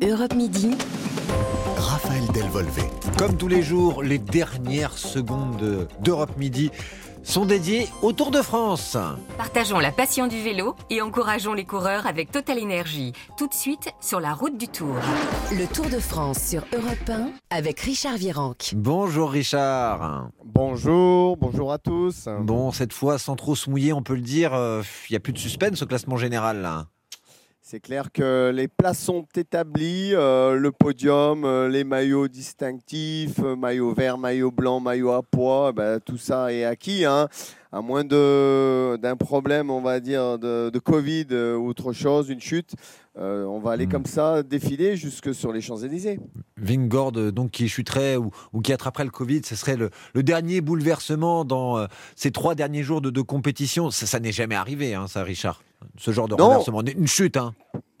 Europe Midi. Raphaël Delvolvé. Comme tous les jours, les dernières secondes d'Europe Midi sont dédiées au Tour de France. Partageons la passion du vélo et encourageons les coureurs avec Total Énergie. Tout de suite sur la route du Tour. Le Tour de France sur Europe 1 avec Richard Virenque. Bonjour Richard. Bonjour, bonjour à tous. Bon, cette fois, sans trop se mouiller, on peut le dire, euh, il n'y a plus de suspense au classement général là. C'est clair que les places sont établies, euh, le podium, euh, les maillots distinctifs, euh, maillot vert, maillot blanc, maillot à poids, ben, tout ça est acquis. Hein. à moins d'un problème, on va dire, de, de Covid ou autre chose, une chute, on va aller Mm. comme ça défiler jusque sur les Champs-Élysées. Vingord, euh, donc qui chuterait ou, ou qui attraperait le Covid, ce serait le, le dernier bouleversement dans euh, ces trois derniers jours de, de compétition. Ça, ça n'est jamais arrivé, hein, ça, Richard. Ce genre de Non. renversement, une chute. Hein.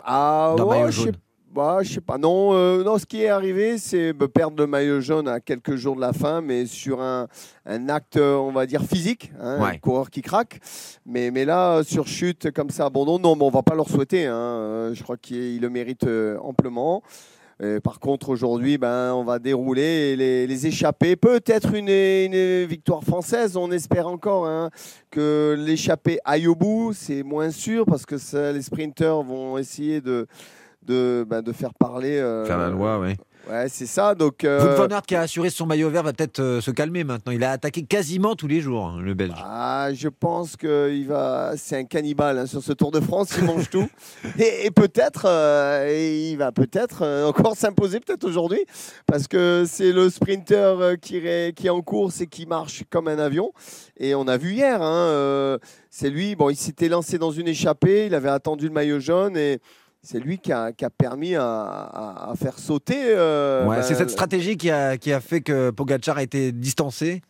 Ah ouais, maillot je sais jaune. bah, je sais pas. Non, euh, non, ce qui est arrivé, c'est perdre le maillot jaune à quelques jours de la fin, mais sur un, un acte, euh, on va dire, physique, hein, Ouais. un coureur qui craque. Mais, mais là, euh, sur chute comme ça, abandon, non, mais on va pas leur souhaiter. hein. Je crois qu'il le mérite euh, amplement. Euh, par contre, aujourd'hui, ben, on va dérouler les, les échapper. Peut-être une, une victoire française, on espère encore hein, que l'échappée aille au bout. C'est moins sûr parce que les sprinters vont essayer de, de, ben, de faire parler. euh, Faire la loi, oui. Ouais, c'est ça. Donc, euh, van Aert qui a assuré son maillot vert va peut-être euh, se calmer maintenant. Il a attaqué quasiment tous les jours, hein, le Belge. ah, je pense que il va. C'est un cannibale hein, sur ce Tour de France. Il mange tout. Et, et peut-être, euh, il va peut-être euh, encore s'imposer peut-être aujourd'hui, parce que c'est le sprinter euh, qui, ré- qui est en course et qui marche comme un avion. Et on a vu hier. hein, euh, c'est lui. Bon, il s'était lancé dans une échappée. Il avait attendu le maillot jaune et. C'est lui qui a, qui a permis à, à- à faire sauter. euh, Ouais, c'est cette stratégie qui a, qui a fait que Pogacar a été distancé.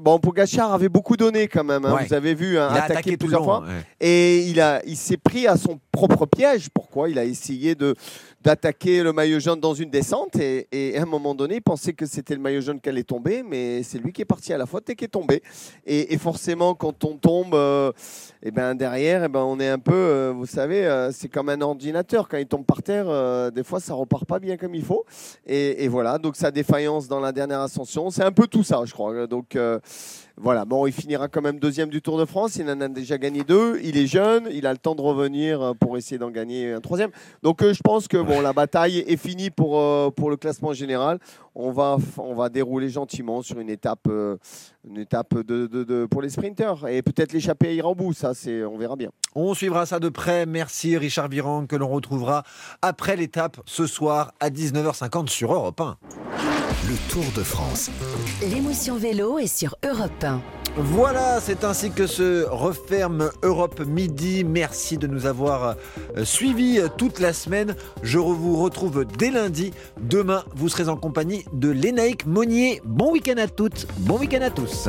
Bon, Pogacar avait beaucoup donné quand même. hein. Ouais. Vous avez vu, hein, Il a attaqué attaqué tout le plusieurs long. fois. ouais. Et il, a, il s'est pris à son propre piège. Pourquoi Il a essayé de, d'attaquer le maillot jaune dans une descente et, et à un moment donné, il pensait que c'était le maillot jaune qui allait tomber, mais c'est lui qui est parti à la faute et qui est tombé. Et, et forcément, quand on tombe, euh, eh ben derrière, eh ben on est un peu, euh, vous savez, euh, c'est comme un ordinateur. Quand il tombe par terre, des fois, ça repart pas bien comme il faut. Et, et voilà, donc sa défaillance dans la dernière ascension, c'est un peu tout ça, je crois. Donc voilà, bon, il finira quand même deuxième du Tour de France. Il en a déjà gagné deux. Il est jeune, il a le temps de revenir pour essayer d'en gagner un troisième. Donc euh, je pense que bon, la bataille est finie pour, euh, pour le classement général. On va, on va dérouler gentiment sur une étape, euh, une étape de, de- de- pour les sprinters. Et peut-être l'échappée ira au bout, ça, c'est, on verra bien. On suivra ça de près. Merci Richard Virand que l'on retrouvera après l'étape ce soir à 19h50 sur Europe 1. Le Tour de France. L'émotion vélo est sur Europe 1. Voilà, c'est ainsi que se referme Europe Midi. Merci de nous avoir euh, suivis euh, toute la semaine. Je vous retrouve dès lundi. Demain, vous serez en compagnie de Lénaïque Monnier. Bon week-end à toutes, bon week-end à tous.